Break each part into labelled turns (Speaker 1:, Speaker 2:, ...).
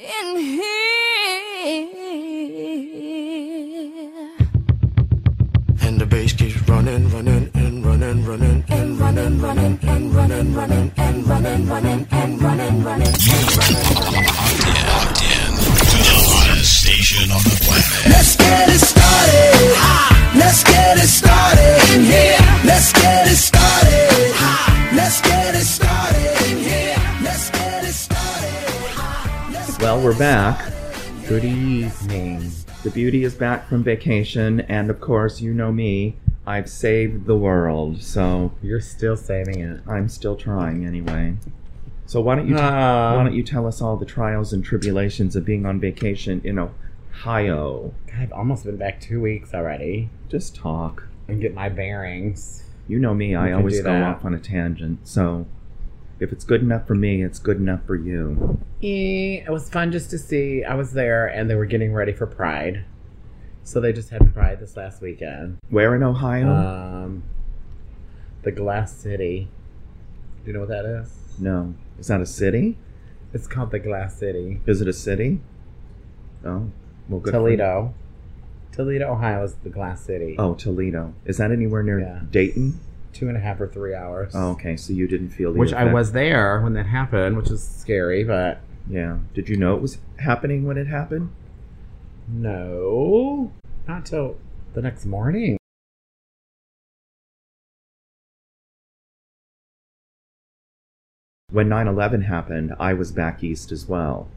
Speaker 1: in here.
Speaker 2: And the bass keeps running, running, and running, running, and running, running, and running, running, and running, running, and running, running.
Speaker 3: Locked in to the hottest station on the
Speaker 4: back.
Speaker 5: Good evening.
Speaker 4: The beauty is back from vacation, and of course, you know me. I've saved the world, so
Speaker 5: You're still saving it.
Speaker 4: I'm still trying anyway. So why don't you
Speaker 5: Ah.
Speaker 4: why don't you tell us all the trials and tribulations of being on vacation in Ohio?
Speaker 5: I've almost been back two weeks already
Speaker 4: Just talk.
Speaker 5: and get my bearings.
Speaker 4: You know me. I always go off on a tangent. So if it's good enough for me, it's good enough for you.
Speaker 5: Eh, It was fun just to see. I was there and they were getting ready for Pride. So they just had Pride this last weekend.
Speaker 4: Where in Ohio?
Speaker 5: Um, the Glass City. Do you know what that is?
Speaker 4: no. Is that a city?
Speaker 5: It's called the Glass City.
Speaker 4: Is it a city? Oh, well,
Speaker 5: Toledo. Toledo, Ohio is the Glass City.
Speaker 4: Oh, Toledo. Is that anywhere near
Speaker 5: Yeah.
Speaker 4: Dayton?
Speaker 5: Two and a half or three hours.
Speaker 4: Oh, okay. So you didn't feel the
Speaker 5: Which I was there when that happened, which is scary, but
Speaker 4: Yeah. Did you know it was happening when it happened?
Speaker 5: no. Not till the next morning.
Speaker 4: When 9/11 happened, I was back east as well.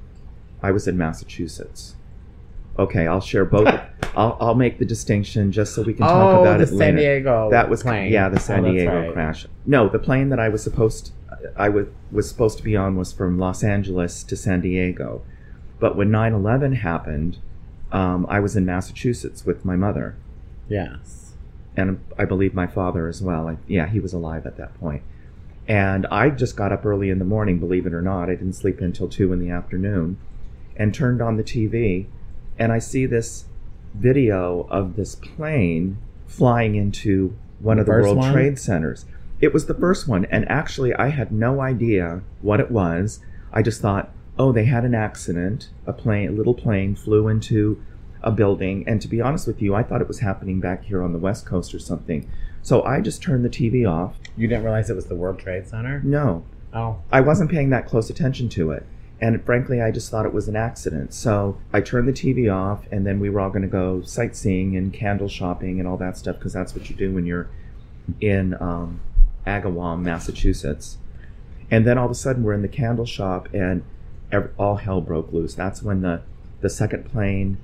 Speaker 4: I was in Massachusetts. Okay, I'll share both. I'll, I'll make the distinction just so we can talk
Speaker 5: oh,
Speaker 4: about
Speaker 5: the
Speaker 4: it
Speaker 5: San
Speaker 4: later.
Speaker 5: Diego
Speaker 4: that was
Speaker 5: plane.
Speaker 4: yeah, the San
Speaker 5: Oh, that's
Speaker 4: Diego
Speaker 5: right.
Speaker 4: crash. No, the plane that I was supposed I was was supposed to be on was from Los Angeles to San Diego. But when 9/11 happened, um, I was in Massachusetts with my mother.
Speaker 5: Yes.
Speaker 4: and I believe my father as well. I, yeah, he was alive at that point. And I just got up early in the morning, believe it or not. I didn't sleep until two in the afternoon, and turned on the TV, and I see this video of this plane flying into one of the World
Speaker 5: one?
Speaker 4: Trade Centers. It was the first one, and actually, I had no idea what it was. I just thought, oh, they had an accident. A plane, a little plane, flew into a building. And to be honest with you, I thought it was happening back here on the West Coast or something. So I just turned the TV off.
Speaker 5: You didn't realize it was the World Trade Center?
Speaker 4: No,
Speaker 5: Oh.
Speaker 4: I wasn't paying that close attention to it. And frankly, I just thought it was an accident. So I turned the TV off, and then we were all going to go sightseeing and candle shopping and all that stuff because that's what you do when you're in um, Agawam, Massachusetts. And then all of a sudden, we're in the candle shop, and all hell broke loose. That's when the the second plane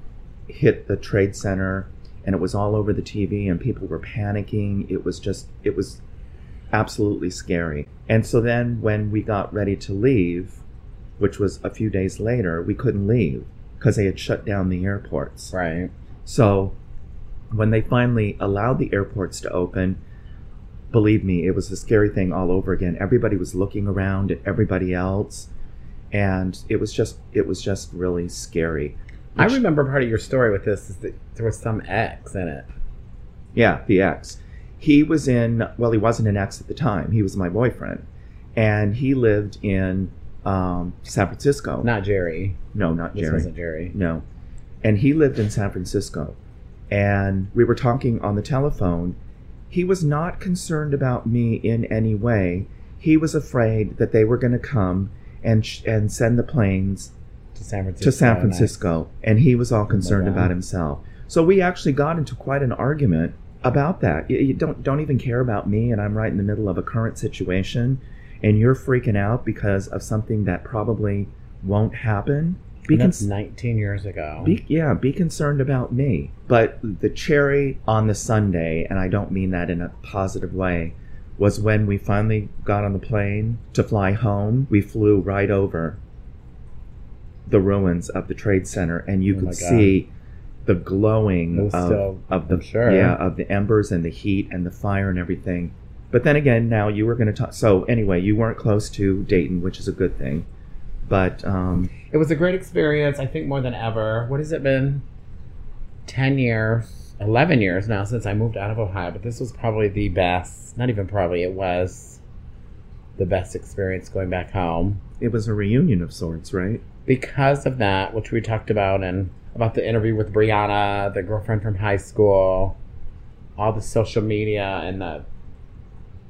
Speaker 4: hit the trade center, and it was all over the TV, and people were panicking. It was just, it was absolutely scary. And so then when we got ready to leave, which was a few days later, we couldn't leave because they had shut down the airports.
Speaker 5: Right.
Speaker 4: So when they finally allowed the airports to open, believe me, it was a scary thing all over again. Everybody was looking around at everybody else, and it was just it was just really scary.
Speaker 5: I remember part of your story with this is that there was some X in it.
Speaker 4: Yeah, the ex. He was in, well, he wasn't an ex at the time. He was my boyfriend. And he lived in um, San Francisco.
Speaker 5: Not Jerry.
Speaker 4: no, not
Speaker 5: This
Speaker 4: Jerry.
Speaker 5: wasn't Jerry.
Speaker 4: No. And he lived in San Francisco. And we were talking on the telephone. He was not concerned about me in any way. He was afraid that they were going to come and, sh- and send the planes
Speaker 5: To San Francisco.
Speaker 4: to San
Speaker 5: and I-
Speaker 4: Francisco, and he was all concerned about himself. So we actually got into quite an argument about that. You, you don't don't even care about me, and I'm right in the middle of a current situation, and you're freaking out because of something that probably won't happen. Be
Speaker 5: And that's
Speaker 4: cons-
Speaker 5: 19 years ago.
Speaker 4: be, yeah, be concerned about me. But the cherry on the sundae, and I don't mean that in a positive way, was when we finally got on the plane to fly home. We flew right over the ruins of the Trade Center, and you
Speaker 5: Oh
Speaker 4: could see the glowing of,
Speaker 5: still-
Speaker 4: of the
Speaker 5: sure.
Speaker 4: yeah of the embers and the heat and the fire and everything. But then again, now you were going to talk. So anyway, you weren't close to Dayton, which is a good thing. But um,
Speaker 5: It was a great experience, I think more than ever. What has it been? 10 years, 11 years now since I moved out of Ohio, but this was probably the best. Not even probably, it was the best experience going back home.
Speaker 4: It was a reunion of sorts, right?
Speaker 5: Because of that, which we talked about, and about the interview with Brianna, the girlfriend from high school, all the social media and the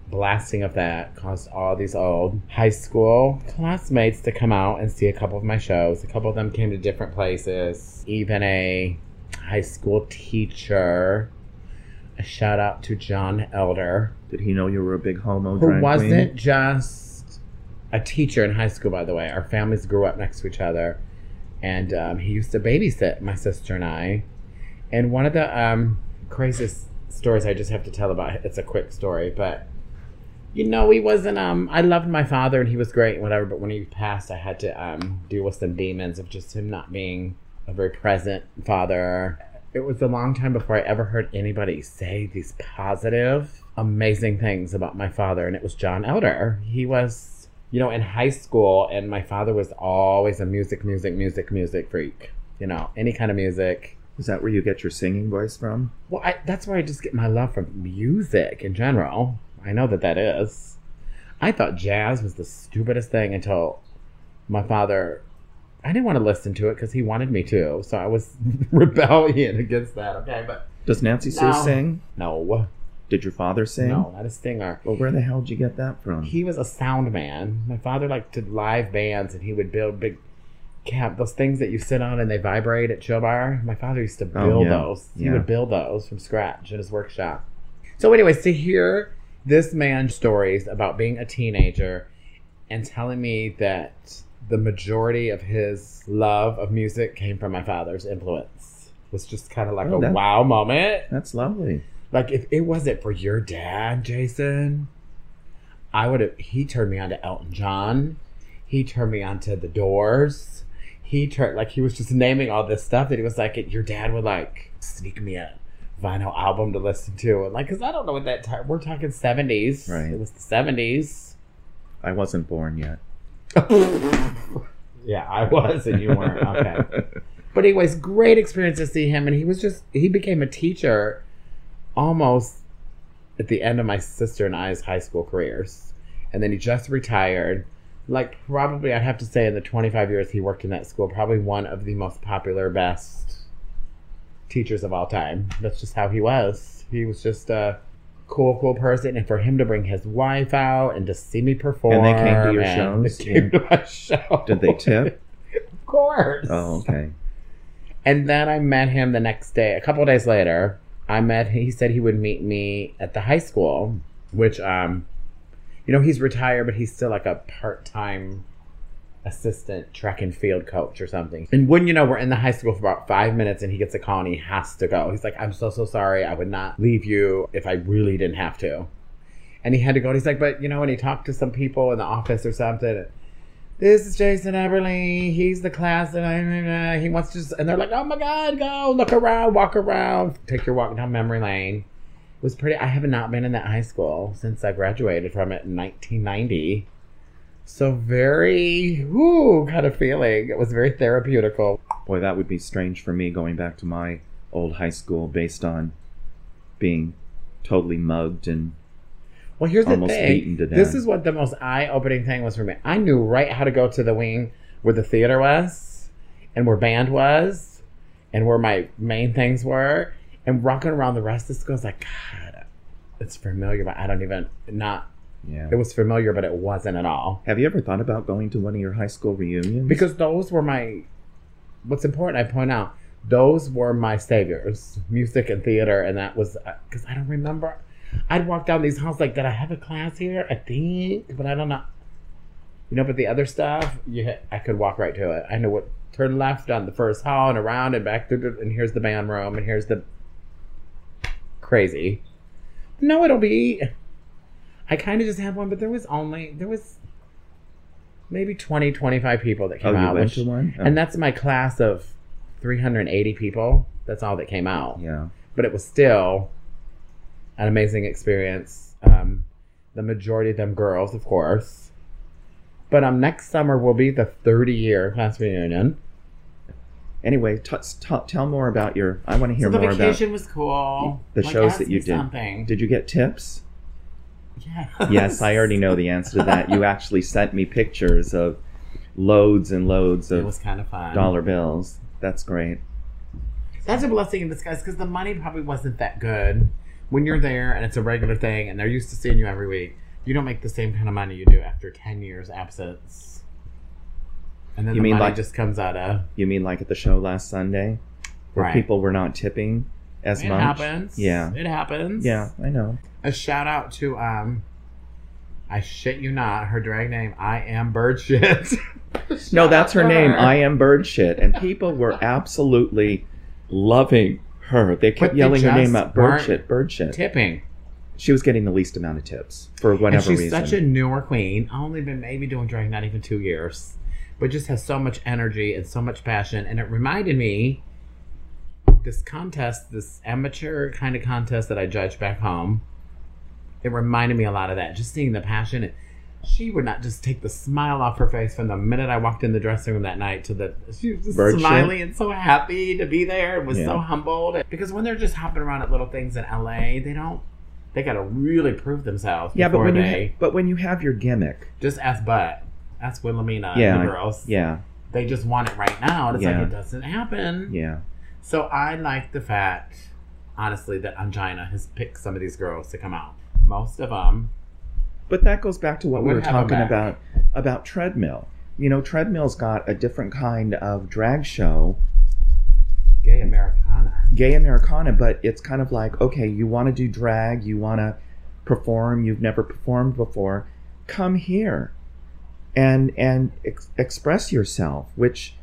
Speaker 5: blasting of that caused all these old high school classmates to come out and see a couple of my shows. A couple of them came to different places. Even a high school teacher. A shout out to John Elder,
Speaker 4: Did he know you were a big homo
Speaker 5: who wasn't
Speaker 4: queen?
Speaker 5: just a teacher in high school, by the way. Our families grew up next to each other. And um, he used to babysit my sister and I. And one of the um, craziest stories I just have to tell about it's a quick story, but you know, he wasn't um I loved my father and he was great and whatever, but when he passed I had to um deal with some demons of just him not being a very present father. It was a long time before I ever heard anybody say these positive, amazing things about my father, and it was John Elder. He was, you know, in high school, and my father was always a music, music, music, music freak. You know, any kind of music.
Speaker 4: Is that where you get your singing voice from?
Speaker 5: Well, I, that's where I just get my love from music in general. I know that that is. I thought jazz was the stupidest thing until my father. I didn't want to listen to it because he wanted me to, so I was rebellion against that. Okay, but
Speaker 4: Does Nancy Sue
Speaker 5: No.
Speaker 4: sing?
Speaker 5: no,
Speaker 4: Did your father sing?
Speaker 5: no, not a stinger.
Speaker 4: Well, where the hell did you get that from?
Speaker 5: He was a sound man. My father liked to live bands, and he would build big cap those things that you sit on and they vibrate at Chill Bar. My father used to
Speaker 4: Oh,
Speaker 5: build
Speaker 4: yeah.
Speaker 5: those. He
Speaker 4: Yeah.
Speaker 5: would build those from scratch in his workshop. So, anyways, to hear this man's stories about being a teenager and telling me that the majority of his love of music came from my father's influence was just kind of like
Speaker 4: Oh,
Speaker 5: a
Speaker 4: that-
Speaker 5: wow moment.
Speaker 4: That's lovely.
Speaker 5: Like if it wasn't for your dad, Jason, I would have. He turned me on to Elton John. He turned me on to The Doors. He turned like he was just naming all this stuff that he was like. Your dad would like sneak me a vinyl album to listen to, and like because I don't know what that time. We're talking seventies.
Speaker 4: Right.
Speaker 5: It was the seventies.
Speaker 4: I wasn't born yet.
Speaker 5: Yeah, I was, and you weren't. Okay. But anyways, great experience to see him, and he was just he became a teacher almost at the end of my sister and I's high school careers, and then he just retired. Like probably, I'd have to say, in the 25 years he worked in that school, probably one of the most popular, best teachers of all time. That's just how he was. He was just a cool, cool person, and for him to bring his wife out and to see me perform,
Speaker 4: And they came to your shows?
Speaker 5: They came to my show.
Speaker 4: Did they tip?
Speaker 5: Of course.
Speaker 4: Oh, okay.
Speaker 5: And then I met him the next day. A couple of days later, I met. He said he would meet me at the high school, which, um, you know, he's retired, but he's still like a part-time assistant track and field coach or something. And when you know, we're in the high school for about five minutes, and he gets a call and he has to go. He's like, "I'm so so sorry. I would not leave you if I really didn't have to." And he had to go. And he's like, "But you know," when he talked to some people in the office or something. This is Jason Eberly. He's the class that he wants to. Just, and they're like, "Oh my God, go look around, walk around, take your walk down memory lane." It was pretty. I have not been in that high school since I graduated from it in 1990. So very, whoo, kind of feeling. It was very therapeutical.
Speaker 4: Boy, that would be strange for me going back to my old high school based on being totally mugged and
Speaker 5: Well, here's the thing. This is what the most eye-opening thing was for me. I knew right how to go to the wing where the theater was, and where band was, and where my main things were, and walking around the rest of the school. I was like, God, it's familiar, but I don't even not.
Speaker 4: Yeah.
Speaker 5: It was familiar, but it wasn't at all.
Speaker 4: Have you ever thought about going to one of your high school reunions?
Speaker 5: because those were my what's important i point out those were my saviors music and theater and that was uh, because i don't remember i'd walk down these halls like did i have a class here i think but i don't know you know but the other stuff you hit, i could walk right to it i know what turn left on the first hall and around and back to the, and here's the band room and here's the crazy no it'll be i kind of just have one but there was only there was maybe 20 25 people that
Speaker 4: oh,
Speaker 5: came
Speaker 4: you
Speaker 5: out which-
Speaker 4: one? Oh,
Speaker 5: and that's my class of 380 people. That's all that came out.
Speaker 4: yeah.
Speaker 5: But it was still an amazing experience. Um, the majority of them girls, of course. But um, next summer will be the 30 year class reunion.
Speaker 4: Anyway, t- t- tell more about your. I want to hear
Speaker 5: so the
Speaker 4: more
Speaker 5: vacation was cool.
Speaker 4: the
Speaker 5: Like,
Speaker 4: shows that you did.
Speaker 5: Something.
Speaker 4: Did you get tips?
Speaker 5: Yes.
Speaker 4: Yes, I already know the answer to that. You actually sent me pictures of loads and loads
Speaker 5: It
Speaker 4: of
Speaker 5: was kind of fun.
Speaker 4: dollar bills. That's great.
Speaker 5: That's a blessing in disguise because the money probably wasn't that good when you're there and it's a regular thing and they're used to seeing you every week. You don't make the same kind of money you do after ten years absence. And then
Speaker 4: You
Speaker 5: the
Speaker 4: mean
Speaker 5: money
Speaker 4: like-
Speaker 5: just comes out of
Speaker 4: You mean like at the show last Sunday, where
Speaker 5: Right.
Speaker 4: people were not tipping as
Speaker 5: it
Speaker 4: much?
Speaker 5: happens.
Speaker 4: Yeah,
Speaker 5: It happens.
Speaker 4: yeah, I know.
Speaker 5: A shout out to um I shit you not, her drag name, I am bird shit.
Speaker 4: No, that's
Speaker 5: out
Speaker 4: her name.
Speaker 5: her.
Speaker 4: I am bird shit, and people were absolutely loving her. They kept
Speaker 5: But they
Speaker 4: yelling her name out, bird
Speaker 5: weren't
Speaker 4: shit, bird shit.
Speaker 5: tipping.
Speaker 4: She was getting the least amount of tips for
Speaker 5: And
Speaker 4: whatever
Speaker 5: she's
Speaker 4: reason.
Speaker 5: She's such a newer queen. I've only been maybe doing drag not even two years, but just has so much energy and so much passion. And it reminded me this contest, this amateur kind of contest that I judged back home. It reminded me a lot of that. Just seeing the passion. She would not just take the smile off her face from the minute I walked in the dressing room that night to the she was just
Speaker 4: Bird shit?
Speaker 5: smiling and so happy to be there and was
Speaker 4: Yeah.
Speaker 5: so humbled because when they're just hopping around at little things in LA, they don't. They got to really prove themselves.
Speaker 4: yeah, but
Speaker 5: before
Speaker 4: when you ha- but when you have your gimmick,
Speaker 5: just ask Butt. Ask Wilhelmina
Speaker 4: Yeah,
Speaker 5: and the girls.
Speaker 4: yeah,
Speaker 5: They just want it right now. And it's
Speaker 4: Yeah.
Speaker 5: like it doesn't happen.
Speaker 4: yeah.
Speaker 5: So I like the fact, honestly, that Angina has picked some of these girls to come out. Most of them.
Speaker 4: But that goes back to what we were talking about about treadmill. You know, treadmill's got a different kind of drag show,
Speaker 5: Gay Americana.
Speaker 4: gay Americana, but it's kind of like, okay, you want to do drag, you want to perform, you've never performed before, come here and and ex- express yourself, which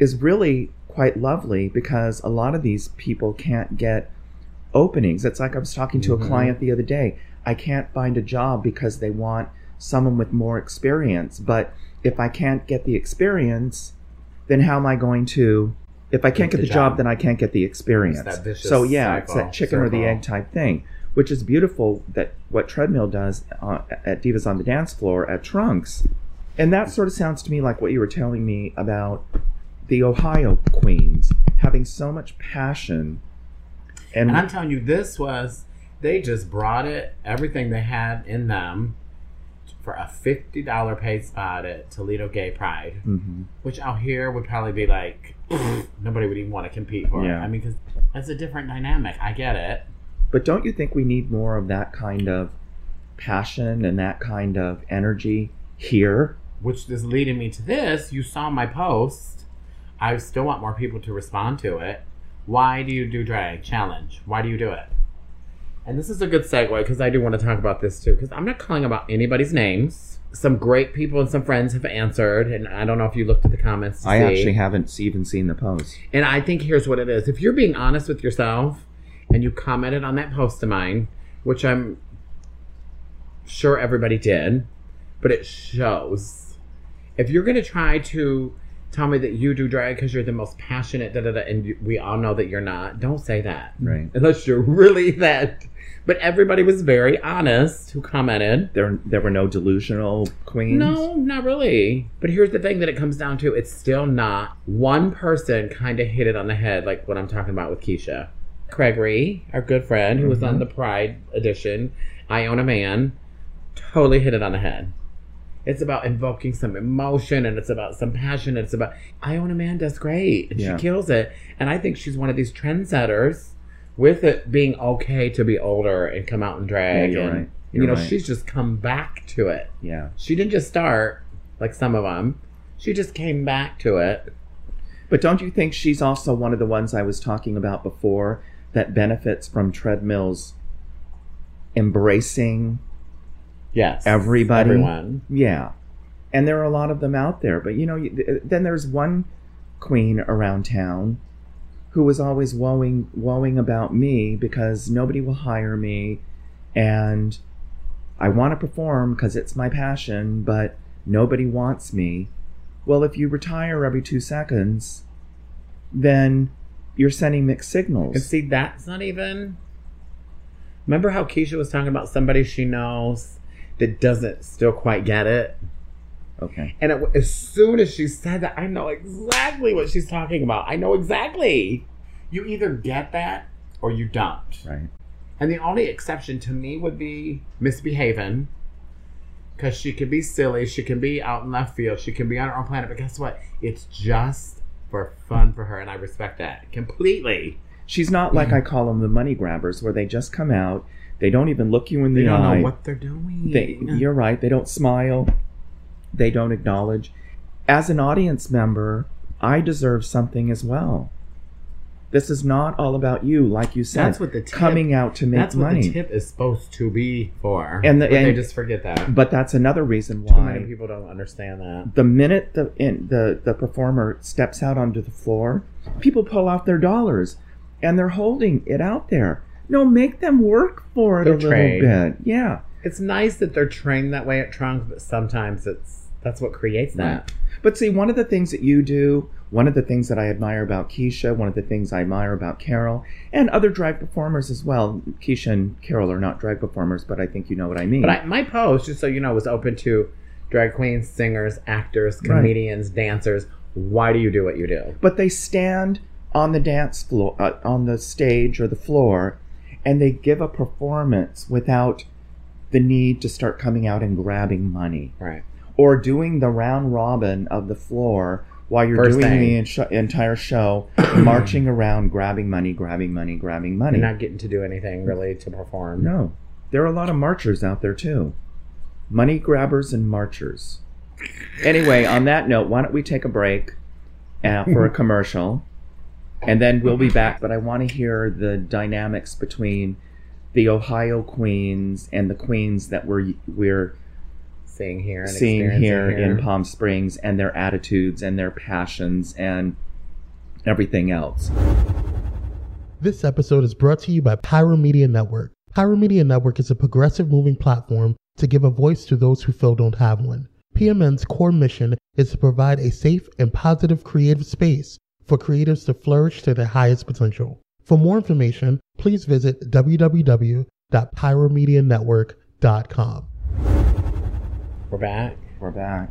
Speaker 4: is really quite lovely because a lot of these people can't get openings. It's like I was talking to a client the other day. I can't find a job because they want someone with more experience, but if I can't get the experience, then how am I going to if I can't
Speaker 5: Get
Speaker 4: get
Speaker 5: the
Speaker 4: the job,
Speaker 5: job.
Speaker 4: then I can't get the experience.
Speaker 5: It's that vicious
Speaker 4: so yeah, it's that chicken or the egg type thing, which is beautiful. That what treadmill does uh, at Divas on the Dance Floor at Trunks, and that sort of sounds to me like what you were telling me about the Ohio queens having so much passion. And,
Speaker 5: And I'm telling you, this was, they just brought it, everything they had in them for a $50 paid spot at Toledo Gay Pride.
Speaker 4: Mhm.
Speaker 5: which out here would probably be like nobody would even want to compete for.
Speaker 4: Yeah.
Speaker 5: I mean, because that's a different dynamic. I get it.
Speaker 4: but don't you think we need more of that kind of passion and that kind of energy here?
Speaker 5: Which is leading me to this. You saw my post. I still want more people to respond to it. Why do you do drag challenge? Why do you do it? And this is a good segue because I do want to talk about this too. Because I'm not calling about anybody's names. Some great people and some friends have answered, and I don't know if you looked at the comments. To
Speaker 4: I
Speaker 5: see.
Speaker 4: actually haven't even seen the post.
Speaker 5: And I think here's what it is. If you're being honest with yourself and you commented on that post of mine, which I'm sure everybody did, but it shows. If you're going to try to tell me that you do drag because you're the most passionate, da da da, and we all know that you're not, don't say that.
Speaker 4: Right.
Speaker 5: Unless you're really that. But everybody was very honest who commented.
Speaker 4: There, there were no delusional queens.
Speaker 5: No, not really. But here's the thing that it comes down to it's still not one person kind of hit it on the head, like what I'm talking about with Keisha. Gregory, our good friend who was on mm-hmm. the Pride edition, I Own a Man, totally hit it on the head. It's about invoking some emotion and it's about some passion. And it's about, I Own a Man does great. And
Speaker 4: Yeah.
Speaker 5: she kills it. And I think she's one of these trendsetters with it being okay to be older and come out and drag.
Speaker 4: Yeah,
Speaker 5: and,
Speaker 4: right.
Speaker 5: you know,
Speaker 4: right.
Speaker 5: she's just come back to it.
Speaker 4: Yeah.
Speaker 5: She didn't just start like some of them. She just came back to it.
Speaker 4: But don't you think she's also one of the ones I was talking about before that benefits from treadmills embracing
Speaker 5: Yes.
Speaker 4: Everybody?
Speaker 5: Everyone.
Speaker 4: Yeah. And there are a lot of them out there. But, you know, then there's one queen around town who was always woeing, woeing about me because nobody will hire me and I want to perform because it's my passion, but nobody wants me. Well, if you retire every two seconds, then you're sending mixed signals.
Speaker 5: And see, that's not even. Remember how Keisha was talking about somebody she knows that doesn't still quite get it?
Speaker 4: okay.
Speaker 5: And it, as soon as she said that, I know exactly what she's talking about. I know exactly. You either get that or you don't.
Speaker 4: Right.
Speaker 5: And the only exception to me would be misbehaving. Because she can be silly, she can be out in left field, she can be on her own planet. But guess what? It's just for fun for her, and I respect that completely.
Speaker 4: She's not like I call them the money grabbers, where they just come out, they don't even look you in the They
Speaker 5: don't
Speaker 4: eye.
Speaker 5: know what they're doing.
Speaker 4: They, you're right. They don't smile. They don't acknowledge. As an audience member, I deserve something as well. This is not all about you, like you said.
Speaker 5: That's what the tip-
Speaker 4: coming out to make
Speaker 5: That's what
Speaker 4: money.
Speaker 5: the tip is supposed to be for.
Speaker 4: And the-
Speaker 5: but they just forget that.
Speaker 4: But that's another reason why
Speaker 5: Too many people don't understand that.
Speaker 4: the minute the in, the the performer steps out onto the floor, people pull out their dollars, and they're holding it out there. No, make them work for it
Speaker 5: They're
Speaker 4: a little bit. Yeah.
Speaker 5: It's nice that they're trained that way at Trunk, but sometimes it's that's what creates that.
Speaker 4: But see, one of the things that you do, one of the things that I admire about Keisha, one of the things I admire about Carol, and other drag performers as well. Keisha and Carol are not drag performers, but I think you know what I mean.
Speaker 5: But I, my post, just so you know, was open to drag queens, singers, actors,
Speaker 4: Right.
Speaker 5: comedians, dancers. Why do you do what you do?
Speaker 4: but they stand on the dance floor, uh, on the stage or the floor, and they give a performance without the need to start coming out and grabbing money
Speaker 5: Right.
Speaker 4: or doing the round robin of the floor while you're
Speaker 5: First
Speaker 4: doing
Speaker 5: thing.
Speaker 4: the entire show, marching around, grabbing money, grabbing money, grabbing money.
Speaker 5: You're not getting to do anything really to perform.
Speaker 4: No, there are a lot of marchers out there too. Money grabbers and marchers. Anyway, on that note, why don't we take a break uh, for a commercial, and then we'll be back. But I want to hear the dynamics between the Ohio queens and the queens that we're we're
Speaker 5: Seeing here and
Speaker 4: seeing here,
Speaker 5: here
Speaker 4: in Palm Springs, and their attitudes and their passions and everything else.
Speaker 6: This episode is brought to you by Pyro Media Network. Pyro Media Network is a progressive moving platform to give a voice to those who feel don't have one. PMN's core mission is to provide a safe and positive creative space for creatives to flourish to their highest potential. For more information, please visit www.pyromedianetwork.com.
Speaker 5: We're back
Speaker 4: We're back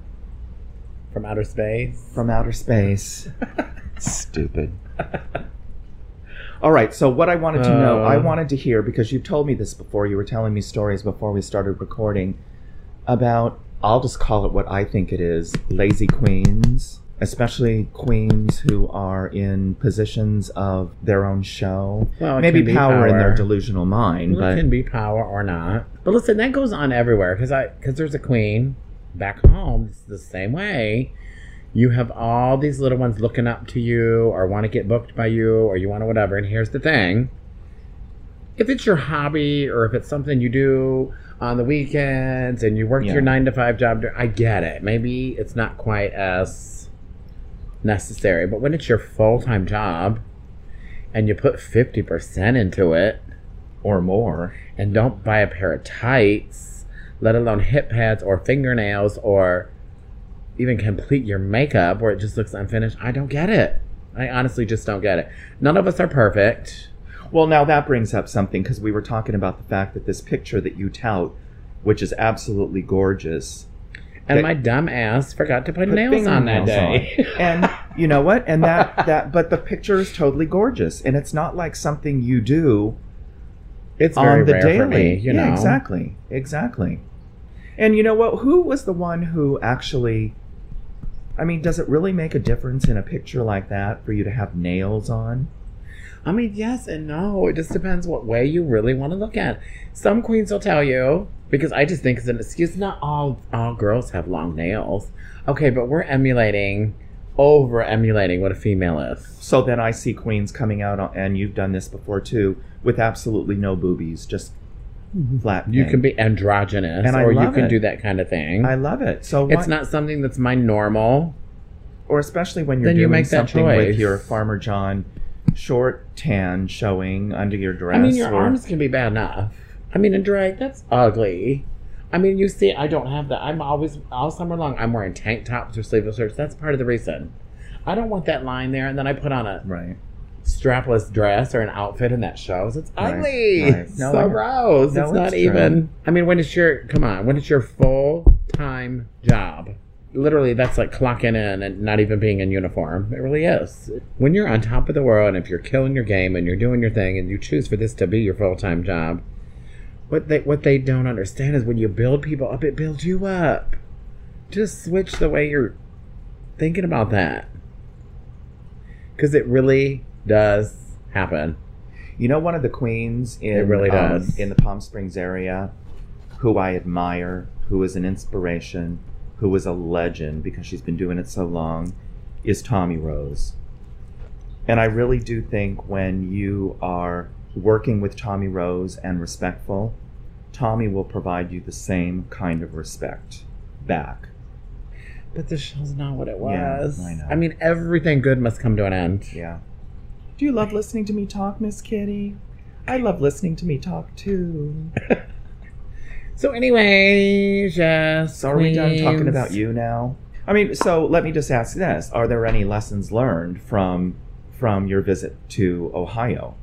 Speaker 5: from outer space.
Speaker 4: from outer space. Stupid. All right, so what I wanted to know, I
Speaker 5: Uh.
Speaker 4: wanted to hear because you've told me this before. You were telling me stories before we started recording about I'll just call it what I think it is, lazy queens, especially queens who are in positions of their own show.
Speaker 5: Well, it
Speaker 4: Maybe
Speaker 5: can be
Speaker 4: power, in their delusional mind,
Speaker 5: Well, it can be power or not. But listen, that goes on everywhere because I because there's a queen back home. It's the same way. You have all these little ones looking up to you, or want to get booked by you, or you want to whatever. And here's the thing: if it's your hobby, or if it's something you do on the weekends, and you work
Speaker 4: Yeah.
Speaker 5: your nine to five job, I get it. Maybe it's not quite as necessary, but when it's your full time job, and you put fifty percent into it
Speaker 4: or more.
Speaker 5: and don't buy a pair of tights, let alone hip pads or fingernails or even complete your makeup where it just looks unfinished. I don't get it. I honestly just don't get it. None of us are perfect.
Speaker 4: Well, now that brings up something because we were talking about the fact that this picture that you tout, which is absolutely gorgeous,
Speaker 5: And
Speaker 4: That-
Speaker 5: my dumb ass forgot to put,
Speaker 4: put
Speaker 5: nails on that
Speaker 4: fingernails
Speaker 5: day.
Speaker 4: on. and you know what? And that that but the picture is totally gorgeous, and it's not like something you do
Speaker 5: it's very
Speaker 4: on the
Speaker 5: rare
Speaker 4: daily.
Speaker 5: for me, you
Speaker 4: yeah,
Speaker 5: know.
Speaker 4: exactly, exactly. And you know what? Who was the one who actually? I mean, does it really make a difference in a picture like that for you to have nails on?
Speaker 5: I mean, yes and no. It just depends what way you really want to look at. Some queens will tell you because I just think it's an excuse. Not all all girls have long nails. Okay, but we're emulating, over emulating what a female is.
Speaker 4: So then I see queens coming out, on, and you've done this before too, with absolutely no boobies, just flat.
Speaker 5: You
Speaker 4: thing.
Speaker 5: can be androgynous,
Speaker 4: And
Speaker 5: or you can
Speaker 4: it.
Speaker 5: do that kind of thing.
Speaker 4: I love it. So
Speaker 5: it's
Speaker 4: why-
Speaker 5: not something that's my normal.
Speaker 4: or especially when you're
Speaker 5: Then you
Speaker 4: doing
Speaker 5: make that
Speaker 4: something with your Farmer John short tan showing under your dress.
Speaker 5: I mean, your
Speaker 4: or-
Speaker 5: arms can be bad enough. I mean, in drag, that's ugly. I mean, you see, I don't have that. I'm always all summer long. I'm wearing tank tops or sleeveless shirts. That's part of the reason. I don't want that line there, and then I put on a
Speaker 4: right.
Speaker 5: strapless dress or an outfit, and that shows. It's ugly.
Speaker 4: right.
Speaker 5: It's
Speaker 4: No,
Speaker 5: so
Speaker 4: I-
Speaker 5: gross.
Speaker 4: no,
Speaker 5: it's not
Speaker 4: it's
Speaker 5: even. I mean, when it's your come on, when it's your full time job, literally that's like clocking in and not even being in uniform. It really is. When you're on top of the world and if you're killing your game and you're doing your thing and you choose for this to be your full time job, what they what they don't understand is when you build people up, it builds you up. Just switch the way you're thinking about that. Cause it really does happen.
Speaker 4: You know, one of the queens in
Speaker 5: It really
Speaker 4: um, in the Palm Springs area, who I admire, who is an inspiration, who is a legend because she's been doing it so long, is Tommy Rose. And I really do think when you are working with Tommy Rose and respectful, Tommy will provide you the same kind of respect back.
Speaker 5: But this show's not what it
Speaker 4: Yeah,
Speaker 5: was.
Speaker 4: I know.
Speaker 5: I mean, everything good must come to an end.
Speaker 4: Yeah. Do you love listening to me talk, Miss Kitty? I love listening to me talk too.
Speaker 5: So, anyway, yes.
Speaker 4: So are we done talking about you now? I mean, so let me just ask this: Are there any lessons learned from from your visit to Ohio,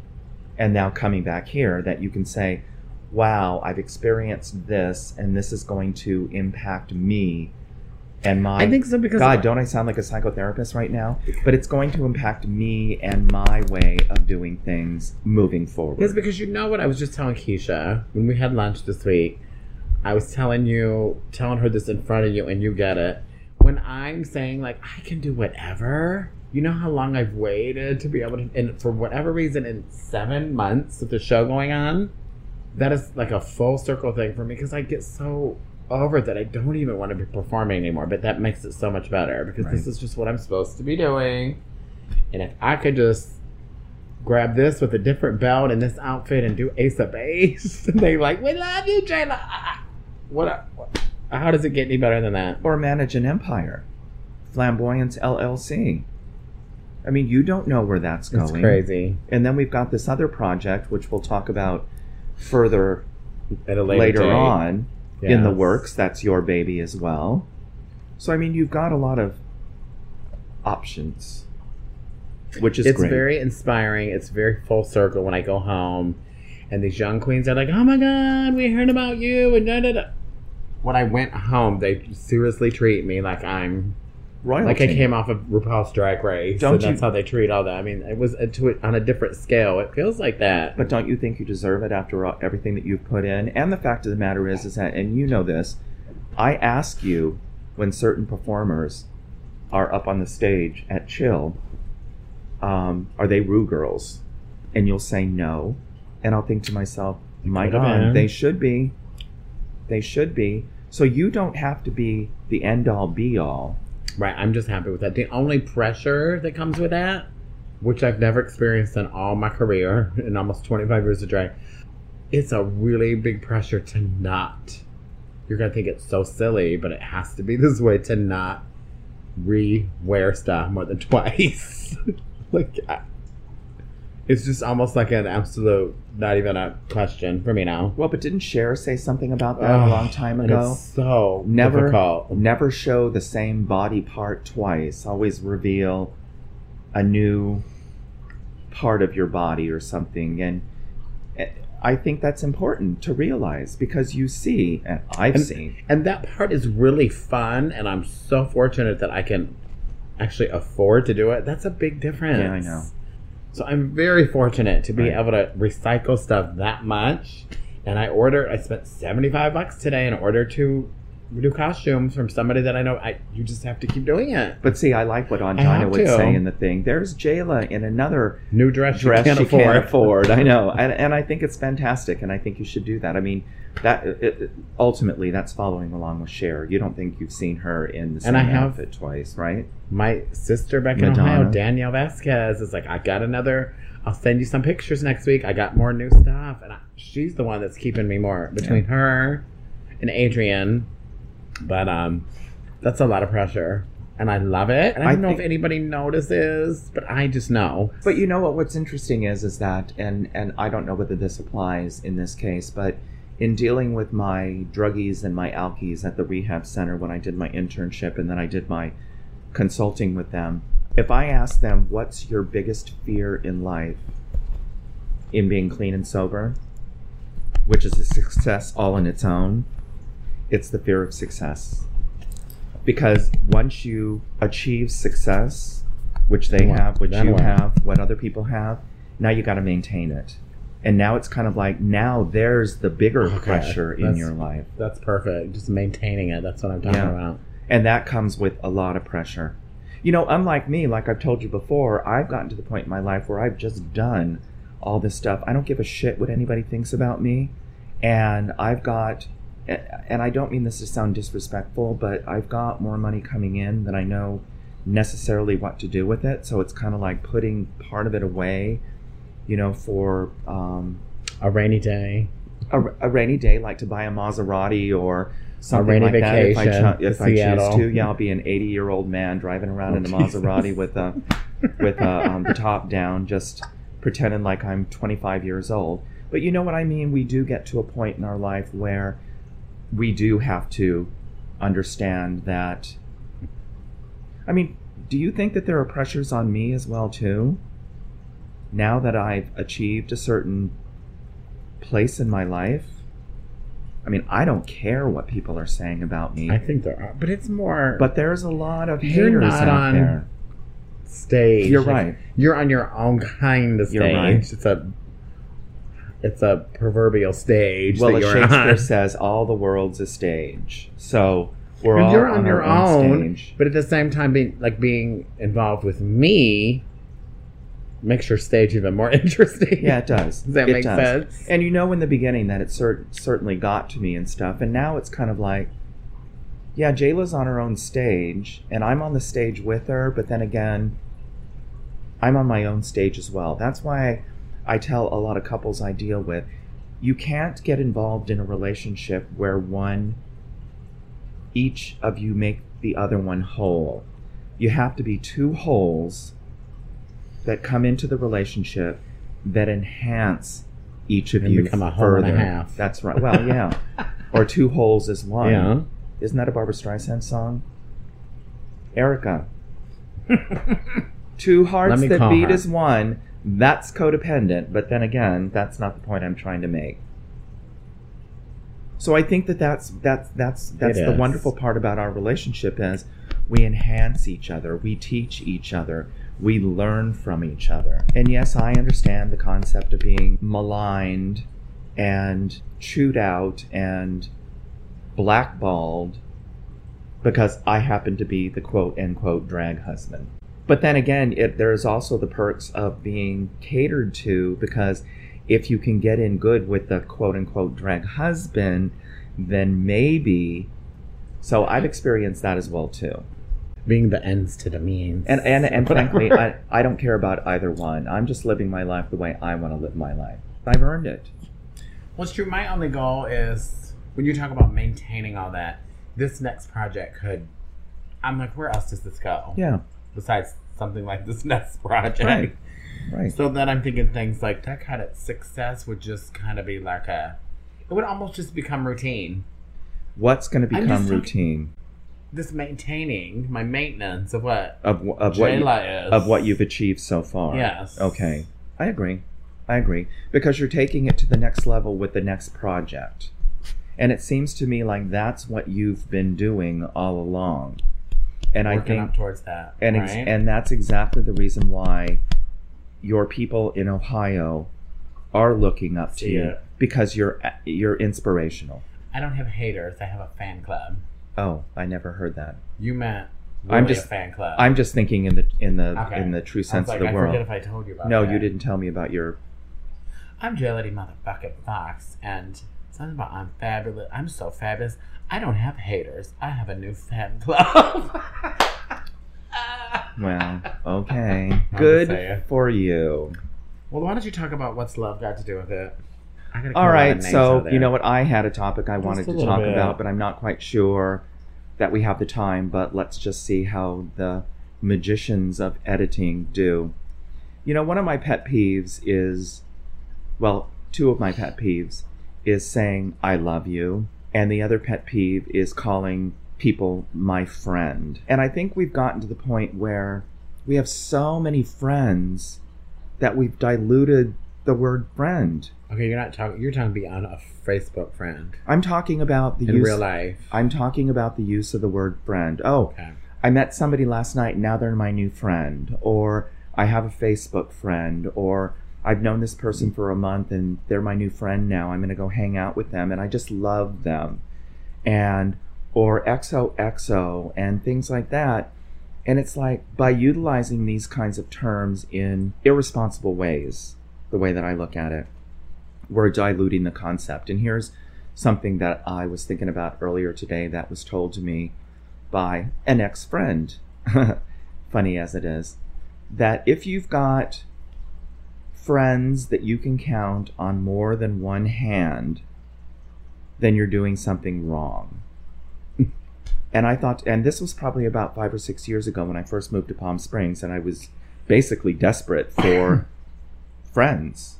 Speaker 4: and now coming back here that you can say, "Wow, I've experienced this, and this is going to impact me and my."
Speaker 5: I think so because
Speaker 4: God, don't I sound like a psychotherapist right now? But it's going to impact me and my way of doing things moving forward.
Speaker 5: It's because you know what I was just telling Keisha when we had lunch this week. I was telling you, telling her this in front of you, and you get it. When I'm saying like I can do whatever, you know how long I've waited to be able to, and for whatever reason, in seven months with the show going on, that is like a full circle thing for me because I get so over that I don't even want to be performing anymore. But that makes it so much better because this is just what I'm supposed to be doing. And if I could just grab this with a different belt and this outfit and do Ace of Base, and they like, we love you, Jayla. What, what? How does it get any better than that?
Speaker 4: or manage an empire. Flamboyance LLC. I mean, you don't know where that's going.
Speaker 5: It's crazy.
Speaker 4: And then we've got this other project, which we'll talk about further
Speaker 5: At a later,
Speaker 4: later, on in the works. That's your baby as well. So, I mean, you've got a lot of options, which is
Speaker 5: it's
Speaker 4: great.
Speaker 5: very inspiring. It's very full circle when I go home, and these young queens are like, "Oh my god, we heard about you!" And da da da. When I went home, they seriously treat me like I'm
Speaker 4: Royalty.
Speaker 5: like I came off of RuPaul's Drag Race.
Speaker 4: Don't
Speaker 5: that's how they treat all that. I mean, it was a, to it on a different scale. It feels like that.
Speaker 4: But don't you think you deserve it after all, everything that you've put in? And the fact of the matter is, is that, and you know this, I ask you when certain performers are up on the stage at Chill, um, are they Ru girls? And you'll say no, and I'll think to myself, my God, they should be. They should be. So you don't have to be the end all be all.
Speaker 5: Right, I'm just happy with that. The only pressure that comes with that, which I've never experienced in all my career, in almost 25 years of drag, it's a really big pressure to not. You're gonna think it's so silly, but it has to be this way to not re-wear stuff more than twice. like, I, it's just almost like an absolute, not even a question for me now.
Speaker 4: Well, but didn't Cher say something about that a long time
Speaker 5: and
Speaker 4: ago?
Speaker 5: It's so
Speaker 4: never
Speaker 5: difficult.
Speaker 4: never show the same body part twice always reveal a new part of your body or something and eh, i think that's important to realize because you see and i've
Speaker 5: And-
Speaker 4: seen
Speaker 5: And that part is really fun, and I'm so fortunate that I can actually afford to do it. That's a big difference.
Speaker 4: Yeah, I know.
Speaker 5: So I'm very fortunate to be
Speaker 4: Right.
Speaker 5: able to recycle stuff that much. And I ordered, I spent 75 bucks today in order to do costumes from somebody that I know. I You just have to keep doing it.
Speaker 4: but see i like what Angina would
Speaker 5: to.
Speaker 4: say in the thing there's jayla in another
Speaker 5: New dress,
Speaker 4: dress
Speaker 5: you can't
Speaker 4: she
Speaker 5: afford.
Speaker 4: can't afford i know and, and i think it's fantastic and i think you should do that i mean that it, it- ultimately that's following along with Cher. you don't think you've seen her in the same
Speaker 5: And I have-
Speaker 4: outfit twice right
Speaker 5: My sister back in Ohio, Danielle Vasquez, is like, I got another. I'll send you some pictures next week. I got more new stuff, and I, she's the one that's keeping me more between her and Adrian. But um, that's a lot of pressure, and I love it. And I
Speaker 4: I
Speaker 5: don't know
Speaker 4: think-
Speaker 5: if anybody notices, but I just know.
Speaker 4: But you know what? What's interesting is is that, and and I don't know whether this applies in this case, but in dealing with my druggies and my alkies at the rehab center when I did my internship and then I did my consulting with them, if I ask them what's your biggest fear in life, in being clean and sober, which is a success all in its own, it's the fear of success. because once you achieve success, which they have, which you have, what other people have, now you got to maintain it. And now it's kind of like now there's the bigger
Speaker 5: Okay,
Speaker 4: pressure in
Speaker 5: that's-
Speaker 4: your life.
Speaker 5: That's perfect. Just maintaining it. That's what I'm talking
Speaker 4: Yeah.
Speaker 5: about.
Speaker 4: And that comes with a lot of pressure. You know, unlike me, like I've told you before, I've gotten to the point in my life where I've just done all this stuff. I don't give a shit what anybody thinks about me. And I've got, and I don't mean this to sound disrespectful, but I've got more money coming in than I know necessarily what to do with it. So it's kind of like putting part of it away, you know, for um,
Speaker 5: A rainy day.
Speaker 4: a, a rainy day, like to buy a Maserati or something
Speaker 5: rainy
Speaker 4: like that. If I, cho- if I choose to, yeah, I'll be an 80 year old man driving around in a
Speaker 5: Oh, Jesus.
Speaker 4: Maserati with a with a, um, the top down, just pretending like I'm 25 years old. But you know what I mean? We do get to a point in our life where we do have to understand that. I mean, do you think that there are pressures on me as well too? Now that I've achieved a certain place in my life, I mean, I don't care what people are saying about me,
Speaker 5: I think there are, but it's more.
Speaker 4: but there's a lot of
Speaker 5: You're
Speaker 4: haters
Speaker 5: not
Speaker 4: out
Speaker 5: on-
Speaker 4: there.
Speaker 5: stage.
Speaker 4: You're right.
Speaker 5: You're on your own kind of stage.
Speaker 4: You're right.
Speaker 5: It's a it's a proverbial stage.
Speaker 4: Well,
Speaker 5: that
Speaker 4: as Shakespeare
Speaker 5: on.
Speaker 4: says, all the world's a stage. So we're all
Speaker 5: you're
Speaker 4: on,
Speaker 5: on your
Speaker 4: our own,
Speaker 5: own,
Speaker 4: stage.
Speaker 5: but at the same time, being like being involved with me makes your stage even more interesting.
Speaker 4: Yeah, it does.
Speaker 5: Does that
Speaker 4: It
Speaker 5: make
Speaker 4: does.
Speaker 5: sense?
Speaker 4: And you know, in the beginning, that it cer- certainly got to me and stuff. And now it's kind of like, yeah, Jayla's on her own stage, and I'm on the stage with her. But then again, I'm on my own stage as well. That's why I tell a lot of couples I deal with, you can't get involved in a relationship where one, each of you make the other one whole. You have to be two wholes that come into the relationship that enhance each of
Speaker 5: And
Speaker 4: you
Speaker 5: become a whole
Speaker 4: further.
Speaker 5: and a half.
Speaker 4: That's right. Well, yeah. or two holes is one.
Speaker 5: Yeah.
Speaker 4: Isn't that a Barbra Streisand song? Erica. Two hearts that beat
Speaker 5: her.
Speaker 4: as one. That's codependent, but then again, that's not the point I'm trying to make. So I think that that's that's that's that's
Speaker 5: It
Speaker 4: the
Speaker 5: is.
Speaker 4: wonderful part about our relationship is we enhance each other, we teach each other, we learn from each other. And yes, I understand the concept of being maligned and chewed out and blackballed because I happen to be the quote unquote drag husband. But then again, it, there's also the perks of being catered to because if you can get in good with the quote unquote drag husband, then maybe. So I've experienced that as well too.
Speaker 5: Being the ends to the means.
Speaker 4: And and, and
Speaker 5: Whatever.
Speaker 4: frankly, I, I don't care about either one. I'm just living my life the way I want to live my life. I've earned it.
Speaker 5: What's true, my only goal is when you talk about maintaining all that, this next project could. I'm like, where else does this go?
Speaker 4: Yeah.
Speaker 5: Besides something like this next project.
Speaker 4: Right. Right.
Speaker 5: So then I'm thinking things like that kind of success would just kind of be like a. It would almost just become routine.
Speaker 4: What's going to become routine
Speaker 5: This maintaining, my maintenance of what
Speaker 4: of of what you,
Speaker 5: is.
Speaker 4: of what you've achieved so far?
Speaker 5: Yes.
Speaker 4: Okay. I agree. I agree because you're taking it to the next level with the next project. And it seems to me like that's what you've been doing all along. And I think
Speaker 5: up towards that.
Speaker 4: and
Speaker 5: right?
Speaker 4: ex- and that's exactly the reason why your people in Ohio are looking up to you because you're you're inspirational.
Speaker 5: I don't have haters. I have a fan club.
Speaker 4: Oh, I never heard that.
Speaker 5: You meant really
Speaker 4: I'm just-
Speaker 5: a fan club.
Speaker 4: I'm just thinking in the in the
Speaker 5: Okay.
Speaker 4: in the true
Speaker 5: I
Speaker 4: sense
Speaker 5: like,
Speaker 4: of the
Speaker 5: I
Speaker 4: world.
Speaker 5: forget if I told you about
Speaker 4: no,
Speaker 5: that.
Speaker 4: you didn't tell me about your.
Speaker 5: I'm Jelly Motherfucking Fox, and something about I'm fabulous. I'm so fabulous. I don't have haters. I have a new fan club.
Speaker 4: Well, okay, good for you.
Speaker 5: well, why don't you talk about what's love got to do with it?
Speaker 4: All
Speaker 5: kill a lot of
Speaker 4: right, so you know what? I had a topic I wanted to talk
Speaker 5: bit.
Speaker 4: about, but I'm not quite sure that we have the time. But let's just see how the magicians of editing do. You know, one of my pet peeves is, well, two of my pet peeves is saying I love you, and the other pet peeve is calling people my friend. And I think we've gotten to the point where we have so many friends that we've diluted the word friend.
Speaker 5: Okay, you're not talking. You're talking beyond a Facebook friend
Speaker 4: I'm talking about the
Speaker 5: in
Speaker 4: use.
Speaker 5: real life.
Speaker 4: I'm talking about the use of the word friend. Oh,
Speaker 5: Okay.
Speaker 4: I met somebody last night. Now they're my new friend. Or I have a Facebook friend. Or I've known this person for a month and they're my new friend now. I'm going to go hang out with them and I just love them. And or XOXO and things like that. And it's like by utilizing these kinds of terms in irresponsible ways, the way that I look at it, we're diluting the concept. And here's something that I was thinking about earlier today that was told to me by an ex friend, funny as it is, that if you've got friends that you can count on more than one hand, then you're doing something wrong. and I thought, and this was probably about five or six years ago when I first moved to Palm Springs, and I was basically desperate for friends.